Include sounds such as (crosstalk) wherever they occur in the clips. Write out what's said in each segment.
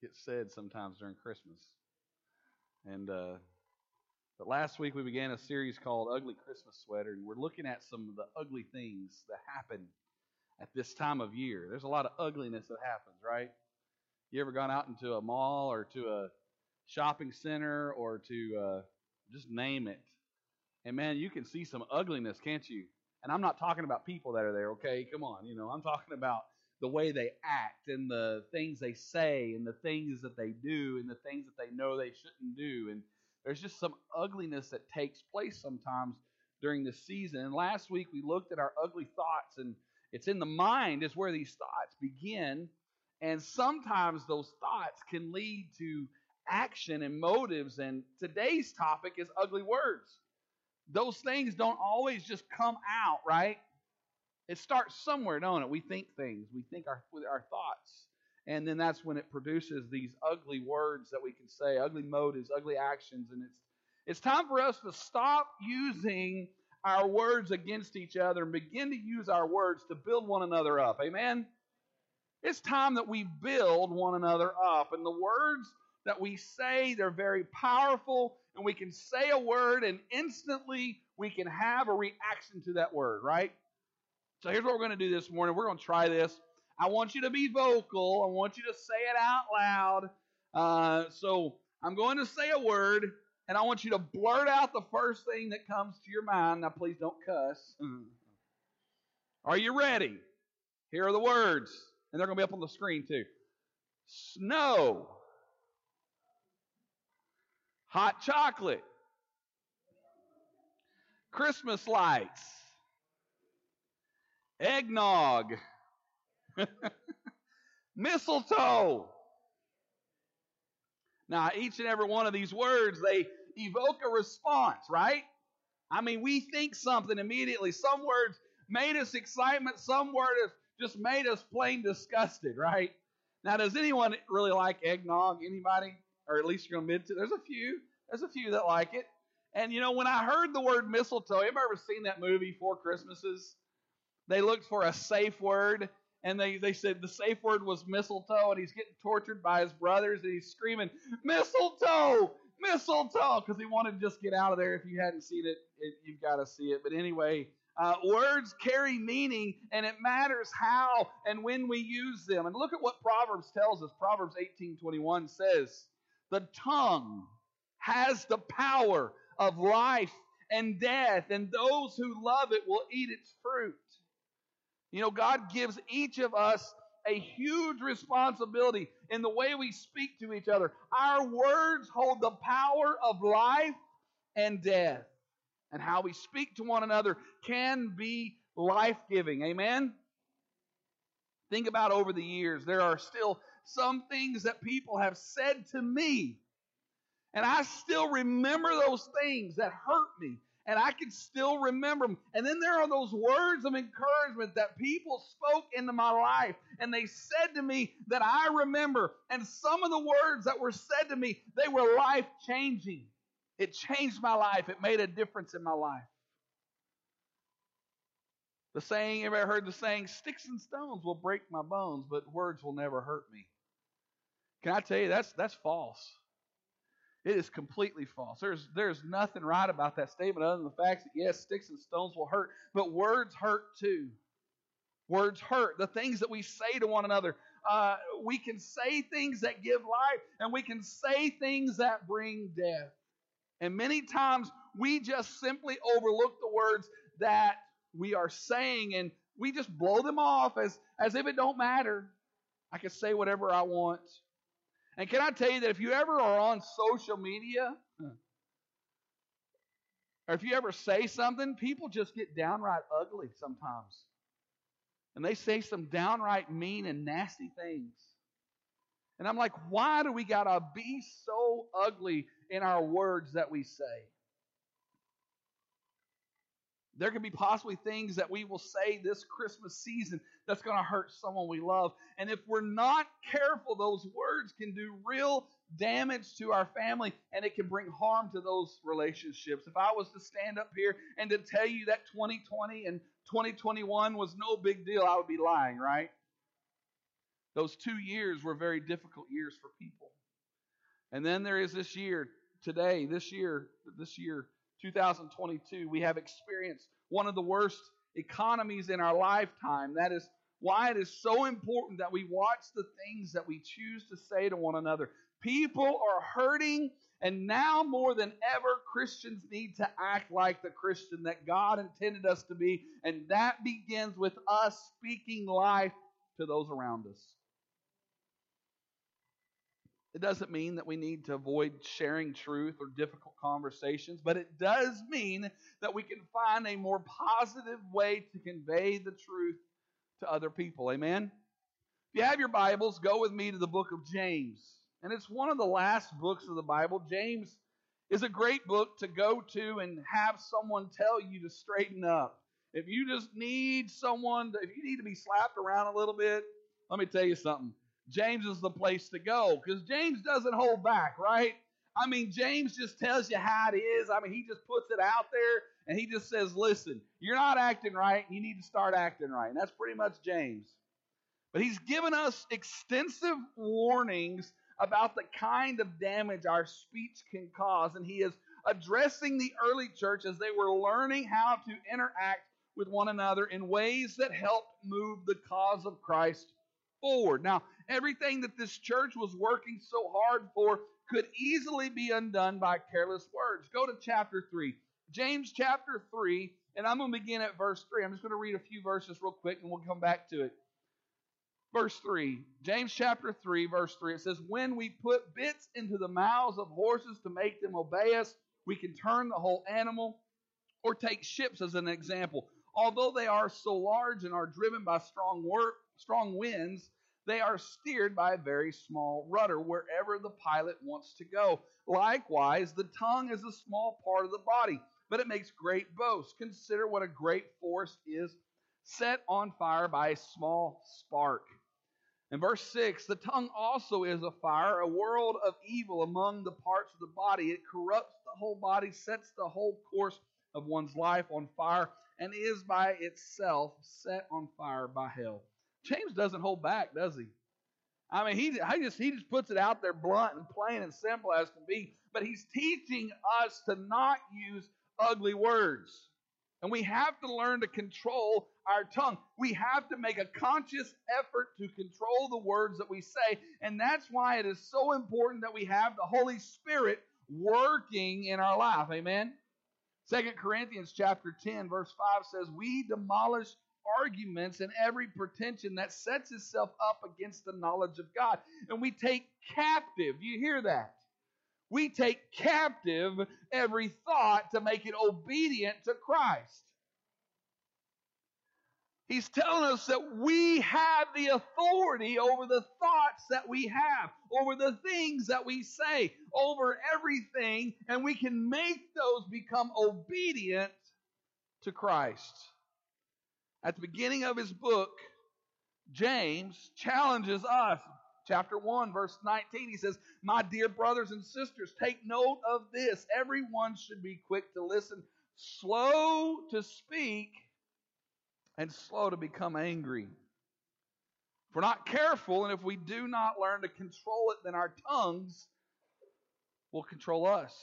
get said sometimes during Christmas. And uh, but last week we began a series called Ugly Christmas Sweater, and we're looking at some of the ugly things that happen at this time of year. There's a lot of ugliness that happens, right? You ever gone out into a mall or to a shopping center or to uh, just name it? And man, you can see some ugliness, can't you? And I'm not talking about people that are there, okay? Come on, you know, I'm talking about the way they act and the things they say and the things that they do and the things that they know they shouldn't do. And there's just some ugliness that takes place sometimes during the season. And last week we looked at our ugly thoughts, and it's in the mind is where these thoughts begin. And sometimes those thoughts can lead to action and motives. And today's topic is ugly words. Those things don't always just come out, right? It starts somewhere, don't it? We think things. We think our with our thoughts. And then that's when it produces these ugly words that we can say, ugly motives, ugly actions. And it's it's time for us to stop using our words against each other and begin to use our words to build one another up. Amen? It's time that we build one another up. And the words that we say, they're very powerful, and we can say a word and instantly we can have a reaction to that word, right? So here's what we're going to do this morning. We're going to try this. I want you to be vocal. I want you to say it out loud. Uh, so I'm going to say a word, and I want you to blurt out the first thing that comes to your mind. Now, please don't cuss. (laughs) Are you ready? Here are the words, and they're going to be up on the screen too. Snow. Hot chocolate. Christmas lights eggnog, (laughs) mistletoe. Now, each and every one of these words, they evoke a response, right? I mean, we think something immediately. Some words made us excitement, some words just made us plain disgusted, right? Now, does anyone really like eggnog? Anybody? Or at least you're going to admit to? There's a few. There's a few that like it. And you know, when I heard the word mistletoe, have you ever seen that movie, Four Christmases? They looked for a safe word, and they, they said the safe word was mistletoe, and he's getting tortured by his brothers, and he's screaming, Mistletoe! Mistletoe! Because he wanted to just get out of there. If you hadn't seen it, it you've got to see it. But anyway, uh, words carry meaning, and it matters how and when we use them. And look at what Proverbs tells us. Proverbs 18:21 says, "The tongue has the power of life and death, and those who love it will eat its fruit." You know, God gives each of us a huge responsibility in the way we speak to each other. Our words hold the power of life and death. And how we speak to one another can be life giving. Amen? Think about over the years, there are still some things that people have said to me. And I still remember those things that hurt me and I can still remember them. And then there are those words of encouragement that people spoke into my life, and they said to me that I remember. And some of the words that were said to me, they were life changing. It changed my life, it made a difference in my life. The saying, ever heard the saying, sticks and stones will break my bones, but words will never hurt me? Can I tell you, that's, that's false. It is completely false. There's, there's nothing right about that statement other than the fact that, yes, sticks and stones will hurt, but words hurt too. Words hurt. The things that we say to one another. Uh, we can say things that give life, and we can say things that bring death. And many times we just simply overlook the words that we are saying, and we just blow them off as, as if it don't matter. I can say whatever I want. And can I tell you that if you ever are on social media, or if you ever say something, people just get downright ugly sometimes. And they say some downright mean and nasty things. And I'm like, why do we got to be so ugly in our words that we say? There could be possibly things that we will say this Christmas season that's going to hurt someone we love. And if we're not careful, those words can do real damage to our family and it can bring harm to those relationships. If I was to stand up here and to tell you that 2020 and 2021 was no big deal, I would be lying, right? Those two years were very difficult years for people. And then there is this year, today, this year, this year, 2022, we have experienced one of the worst economies in our lifetime. That is why it is so important that we watch the things that we choose to say to one another. People are hurting, and now more than ever, Christians need to act like the Christian that God intended us to be, and that begins with us speaking life to those around us. It doesn't mean that we need to avoid sharing truth or difficult conversations, but it does mean that we can find a more positive way to convey the truth to other people. Amen? If you have your Bibles, go with me to the book of James. And it's one of the last books of the Bible. James is a great book to go to and have someone tell you to straighten up. If you just need someone, to, if you need to be slapped around a little bit, let me tell you something. James is the place to go because James doesn't hold back, right? I mean, James just tells you how it is. I mean, he just puts it out there and he just says, listen, you're not acting right. You need to start acting right. And that's pretty much James. But he's given us extensive warnings about the kind of damage our speech can cause. And he is addressing the early church as they were learning how to interact with one another in ways that helped move the cause of Christ forward. Now, everything that this church was working so hard for could easily be undone by careless words. Go to chapter 3. James chapter 3, and I'm going to begin at verse 3. I'm just going to read a few verses real quick and we'll come back to it. Verse 3, James chapter 3, verse 3, it says, When we put bits into the mouths of horses to make them obey us, we can turn the whole animal. Or take ships as an example. Although they are so large and are driven by strong, work, strong winds, they are steered by a very small rudder wherever the pilot wants to go. Likewise, the tongue is a small part of the body, but it makes great boasts. Consider what a great force is set on fire by a small spark. In verse 6, the tongue also is a fire, a world of evil among the parts of the body. It corrupts the whole body, sets the whole course of one's life on fire, and is by itself set on fire by hell. James doesn't hold back, does he? I mean, he, just he just puts it out there blunt and plain and simple as can be. But he's teaching us to not use ugly words. And we have to learn to control our tongue. We have to make a conscious effort to control the words that we say. And that's why it is so important that we have the Holy Spirit working in our life. Amen. Second Corinthians chapter 10, verse 5 says, We demolish arguments and every pretension that sets itself up against the knowledge of God. And we take captive, you hear that? We take captive every thought to make it obedient to Christ. He's telling us that we have the authority over the thoughts that we have, over the things that we say, over everything, and we can make those become obedient to Christ. At the beginning of his book, James challenges us. Chapter 1, verse 19, he says, My dear brothers and sisters, take note of this. Everyone should be quick to listen, slow to speak, and slow to become angry. If we're not careful, and if we do not learn to control it, then our tongues will control us.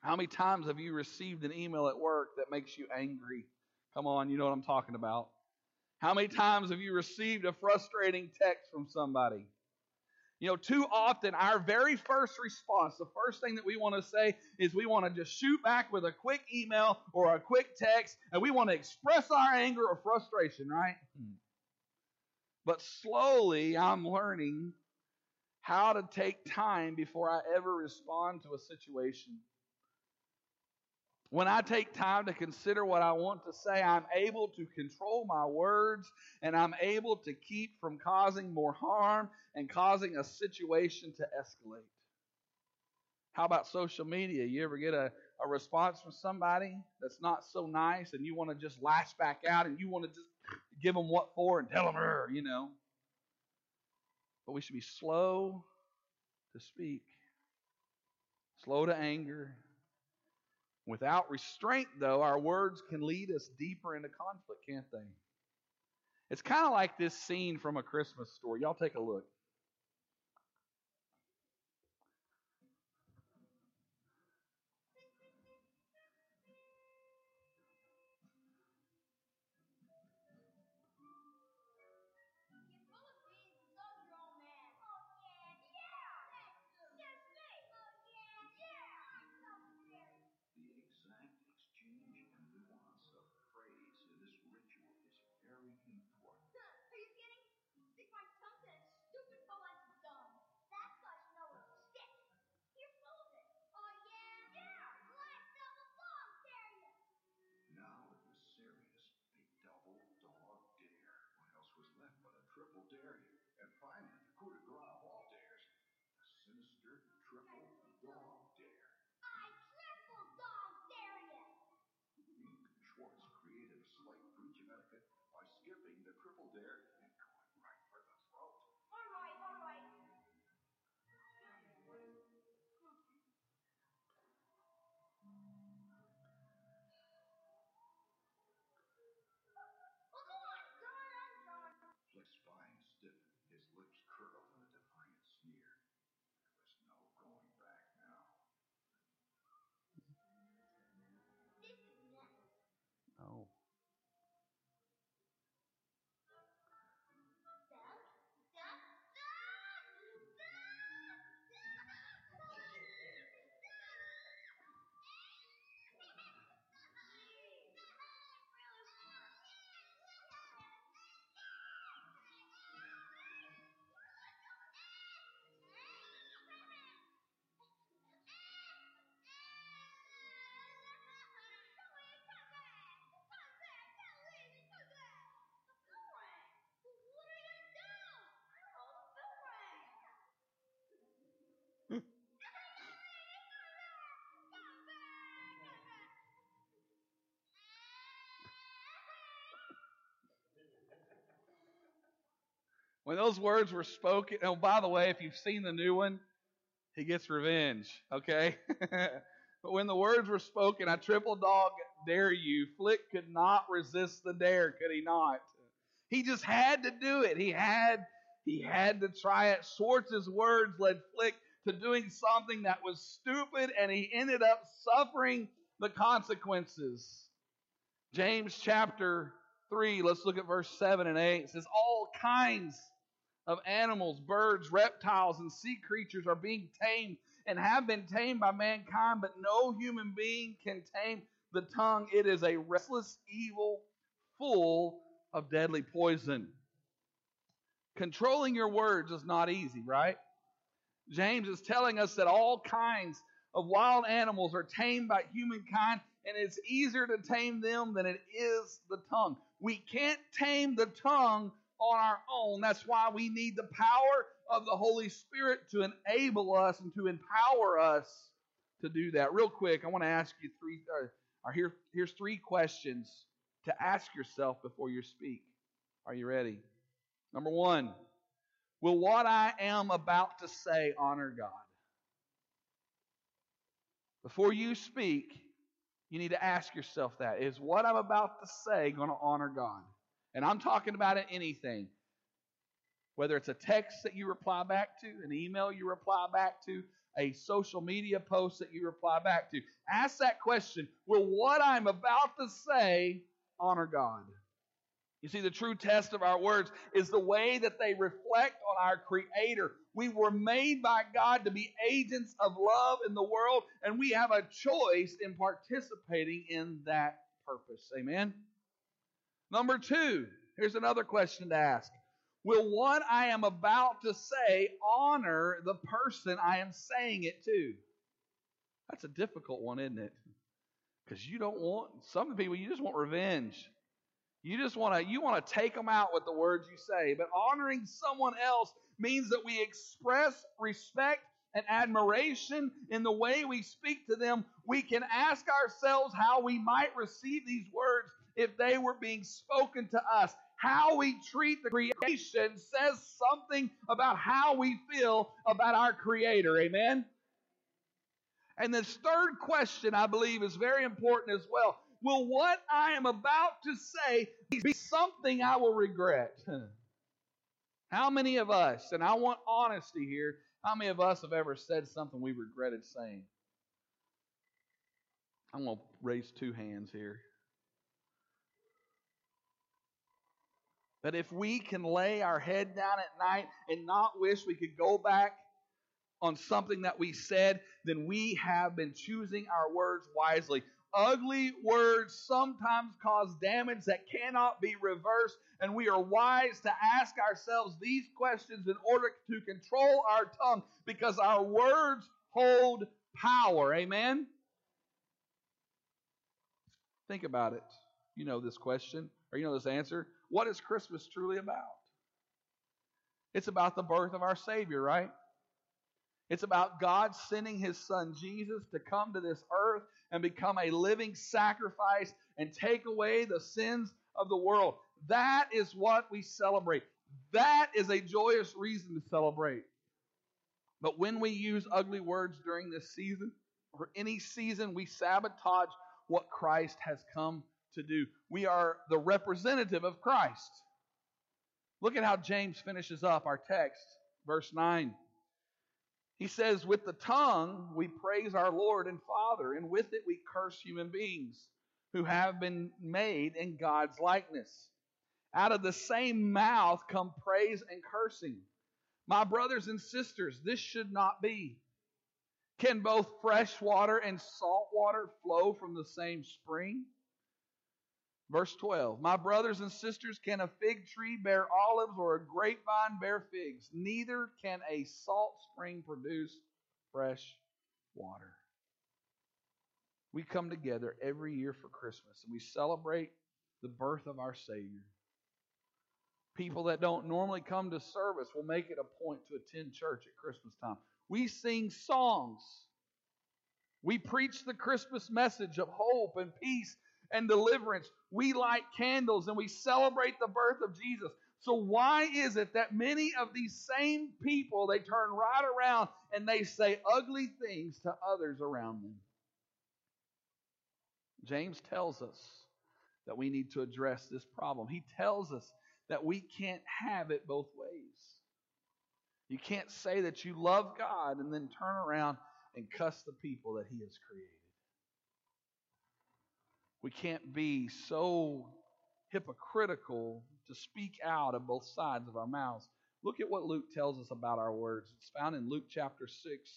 How many times have you received an email at work that makes you angry? Come on, you know what I'm talking about. How many times have you received a frustrating text from somebody? You know, too often our very first response, the first thing that we want to say is we want to just shoot back with a quick email or a quick text, and we want to express our anger or frustration, right? Hmm. But slowly I'm learning how to take time before I ever respond to a situation. When I take time to consider what I want to say, I'm able to control my words and I'm able to keep from causing more harm and causing a situation to escalate. How about social media? You ever get a, a response from somebody that's not so nice and you want to just lash back out and you want to just give them what for and tell them, you know? But we should be slow to speak, slow to anger, Without restraint, though, our words can lead us deeper into conflict, can't they? It's kind of like this scene from a Christmas story. Y'all take a look. skipping, the cripple there When those words were spoken, oh, by the way, if you've seen the new one, he gets revenge, okay? (laughs) but when the words were spoken, I triple dog dare you, Flick could not resist the dare, could he not? He just had to do it. He had he had to try it. Schwartz's words led Flick to doing something that was stupid, and he ended up suffering the consequences. James chapter 3, let's look at verse 7 and 8. It says, All kinds of animals, birds, reptiles, and sea creatures are being tamed and have been tamed by mankind, but no human being can tame the tongue. It is a restless evil full of deadly poison. Controlling your words is not easy, right? James is telling us that all kinds of wild animals are tamed by humankind, and it's easier to tame them than it is the tongue. We can't tame the tongue on our own. That's why we need the power of the Holy Spirit to enable us and to empower us to do that. Real quick, I want to ask you three. Or, or here, here's three questions to ask yourself before you speak. Are you ready? Number one, will what I am about to say honor God? Before you speak, you need to ask yourself that. Is what I'm about to say going to honor God? And I'm talking about it anything. Whether it's a text that you reply back to, an email you reply back to, a social media post that you reply back to. Ask that question Will what I'm about to say honor God? You see, the true test of our words is the way that they reflect on our Creator. We were made by God to be agents of love in the world, and we have a choice in participating in that purpose. Amen? Number two, here's another question to ask Will what I am about to say honor the person I am saying it to? That's a difficult one, isn't it? Because you don't want, some people, you just want revenge. You just want to you want to take them out with the words you say. But honoring someone else means that we express respect and admiration in the way we speak to them. We can ask ourselves how we might receive these words if they were being spoken to us. How we treat the creation says something about how we feel about our Creator. Amen? And this third question, I believe, is very important as well. will what I am about to say be something I will regret? (laughs) How many of us, and I want honesty here, how many of us have ever said something we regretted saying? I'm going to raise two hands here. But if we can lay our head down at night and not wish we could go back on something that we said, then we have been choosing our words wisely. Ugly words sometimes cause damage that cannot be reversed, and we are wise to ask ourselves these questions in order to control our tongue because our words hold power. Amen? Think about it. You know this question, or you know this answer. What is Christmas truly about? It's about the birth of our Savior, right? It's about God sending His Son Jesus to come to this earth and become a living sacrifice and take away the sins of the world. That is what we celebrate. That is a joyous reason to celebrate. But when we use ugly words during this season, or any season, we sabotage what Christ has come to do. We are the representative of Christ. Look at how James finishes up our text, verse 9. He says, With the tongue we praise our Lord and Father, and with it we curse human beings who have been made in God's likeness. Out of the same mouth come praise and cursing. My brothers and sisters, this should not be. Can both fresh water and salt water flow from the same spring? Verse 12 My brothers and sisters, can a fig tree bear olives or a grapevine bear figs? Neither can a salt spring produce fresh water. We come together every year for Christmas and we celebrate the birth of our Savior. People that don't normally come to service will make it a point to attend church at Christmas time. We sing songs. We preach the Christmas message of hope and peace and deliverance. We light candles and we celebrate the birth of Jesus. So why is it that many of these same people they turn right around and they say ugly things to others around them? James tells us that we need to address this problem. He tells us that we can't have it both ways. You can't say that you love God and then turn around and cuss the people that He has created. We can't be so hypocritical to speak out of both sides of our mouths. Look at what Luke tells us about our words. It's found in Luke chapter 6,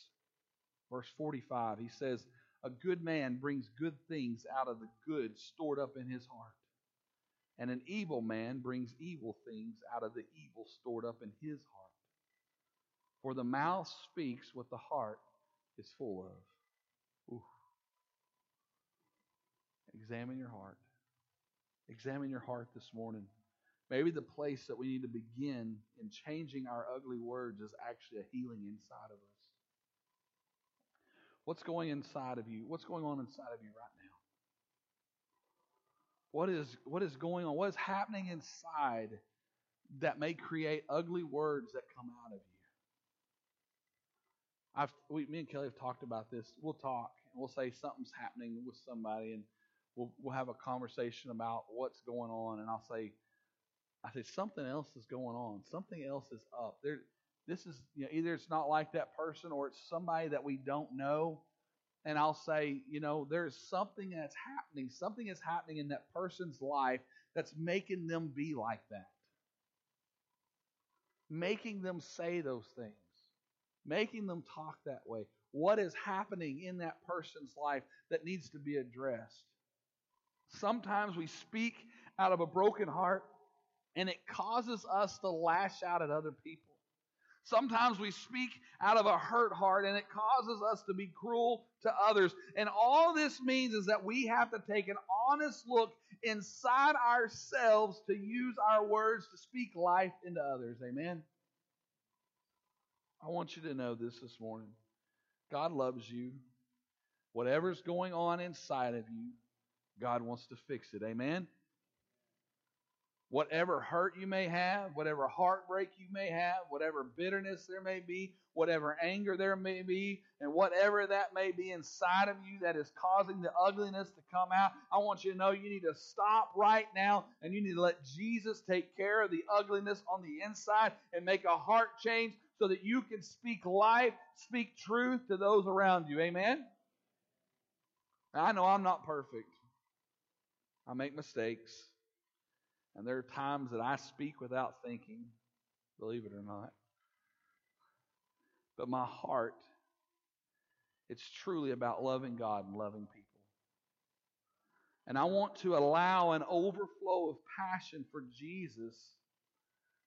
verse 45. He says, A good man brings good things out of the good stored up in his heart, and an evil man brings evil things out of the evil stored up in his heart. For the mouth speaks what the heart is full of. Examine your heart. Examine your heart this morning. Maybe the place that we need to begin in changing our ugly words is actually a healing inside of us. What's going inside of you? What's going on inside of you right now? What is what is going on? What is happening inside that may create ugly words that come out of you? I've we, me and Kelly have talked about this. We'll talk and we'll say something's happening with somebody and we'll we'll have a conversation about what's going on, and I'll say, I say something else is going on, something else is up. There, this is you know either it's not like that person or it's somebody that we don't know, and I'll say, you know, there's something that's happening, something is happening in that person's life that's making them be like that, making them say those things, making them talk that way. What is happening in that person's life that needs to be addressed? Sometimes we speak out of a broken heart and it causes us to lash out at other people. Sometimes we speak out of a hurt heart and it causes us to be cruel to others. And all this means is that we have to take an honest look inside ourselves to use our words to speak life into others. Amen. I want you to know this this morning. God loves you. Whatever's going on inside of you, God wants to fix it. Amen? whatever hurt you may have, whatever heartbreak you may have, whatever bitterness there may be, whatever anger there may be, and whatever that may be inside of you that is causing the ugliness to come out, I want you to know you need to stop right now and you need to let Jesus take care of the ugliness on the inside and make a heart change so that you can speak life, speak truth to those around you. Amen? Now, I know I'm not perfect. I make mistakes. And there are times that I speak without thinking, believe it or not. But my heart, it's truly about loving God and loving people. And I want to allow an overflow of passion for Jesus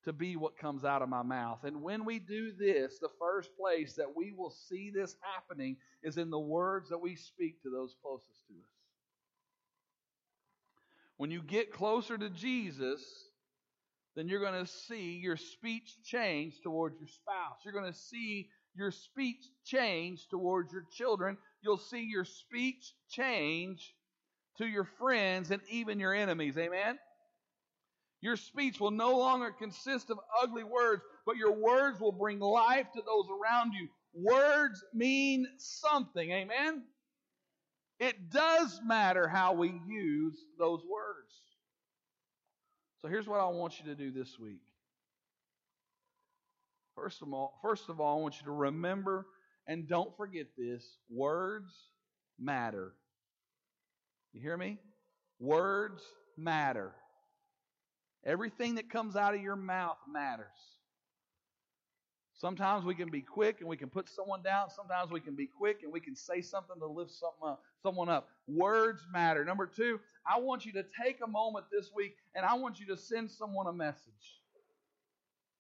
to be what comes out of my mouth. And when we do this, the first place that we will see this happening is in the words that we speak to those closest to us. When you get closer to Jesus, then you're going to see your speech change towards your spouse. You're going to see your speech change towards your children. You'll see your speech change to your friends and even your enemies. Amen? Your speech will no longer consist of ugly words, but your words will bring life to those around you. Words mean something. Amen? It does matter how we use those words. So here's what I want you to do this week. First of all, first of all, I want you to remember and don't forget this. Words matter. You hear me? Words matter. Everything that comes out of your mouth matters. Sometimes we can be quick and we can put someone down. Sometimes we can be quick and we can say something to lift up, someone up. Words matter. Number two, I want you to take a moment this week and I want you to send someone a message.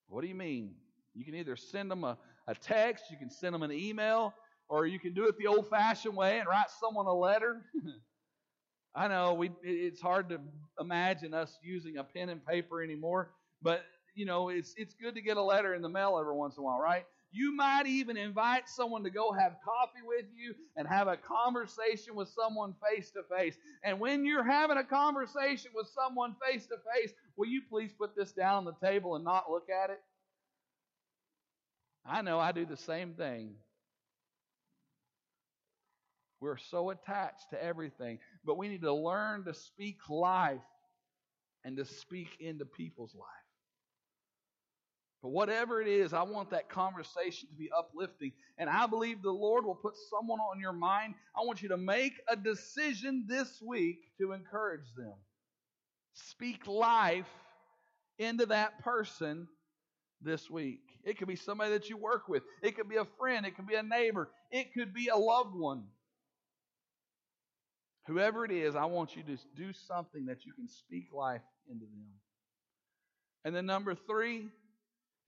What do you mean? You can either send them a, a text, you can send them an email, or you can do it the old fashioned way and write someone a letter. (laughs) I know we it's hard to imagine us using a pen and paper anymore, but you know, it's it's good to get a letter in the mail every once in a while, right? You might even invite someone to go have coffee with you and have a conversation with someone face to face. And when you're having a conversation with someone face to face, will you please put this down on the table and not look at it? I know I do the same thing. We're so attached to everything, but we need to learn to speak life and to speak into people's life. But whatever it is, I want that conversation to be uplifting. And I believe the Lord will put someone on your mind. I want you to make a decision this week to encourage them. Speak life into that person this week. It could be somebody that you work with, it could be a friend, it could be a neighbor, it could be a loved one. Whoever it is, I want you to do something that you can speak life into them. And then number three,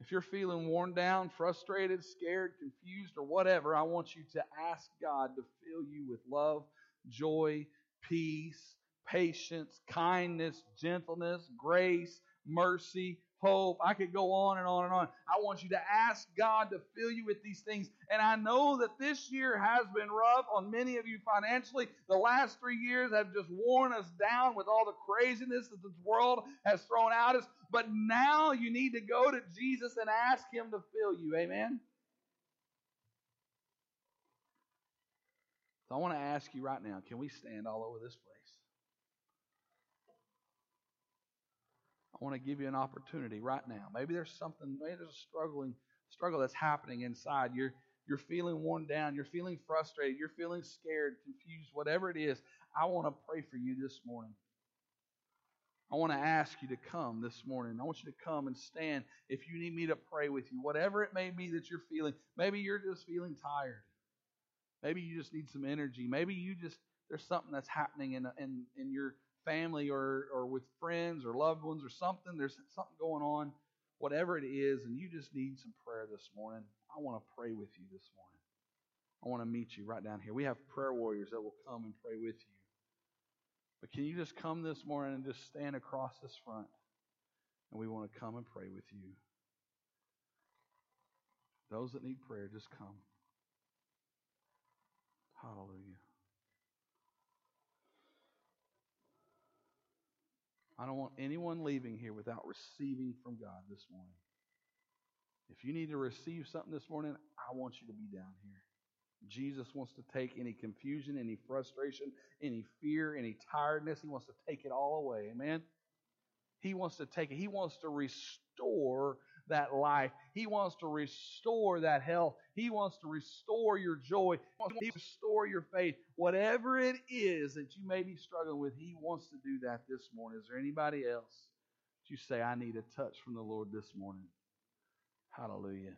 if you're feeling worn down, frustrated, scared, confused, or whatever, I want you to ask God to fill you with love, joy, peace, patience, kindness, gentleness, grace, mercy, hope. I could go on and on and on. I want you to ask God to fill you with these things. And I know that this year has been rough on many of you financially. The last three years have just worn us down with all the craziness that this world has thrown at us. But now you need to go to Jesus and ask Him to fill you. Amen? So I want to ask you right now can we stand all over this place? I want to give you an opportunity right now. Maybe there's something, maybe there's a struggling struggle that's happening inside. You're you're feeling worn down, you're feeling frustrated, you're feeling scared, confused, whatever it is. I want to pray for you this morning. I want to ask you to come this morning. I want you to come and stand if you need me to pray with you. Whatever it may be that you're feeling. Maybe you're just feeling tired. Maybe you just need some energy. Maybe you just there's something that's happening in in in your family or, or with friends or loved ones or something, there's something going on, whatever it is, and you just need some prayer this morning, I want to pray with you this morning. I want to meet you right down here. We have prayer warriors that will come and pray with you. But can you just come this morning and just stand across this front? And we want to come and pray with you. Those that need prayer, just come. Hallelujah. I don't want anyone leaving here without receiving from God this morning. If you need to receive something this morning, I want you to be down here. Jesus wants to take any confusion, any frustration, any fear, any tiredness. He wants to take it all away. Amen? He wants to take it. He wants to restore that life. He wants to restore that health. He wants to restore your joy. He wants to restore your faith. Whatever it is that you may be struggling with, He wants to do that this morning. Is there anybody else that you say, I need a touch from the Lord this morning? Hallelujah.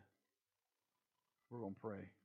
We're going to pray.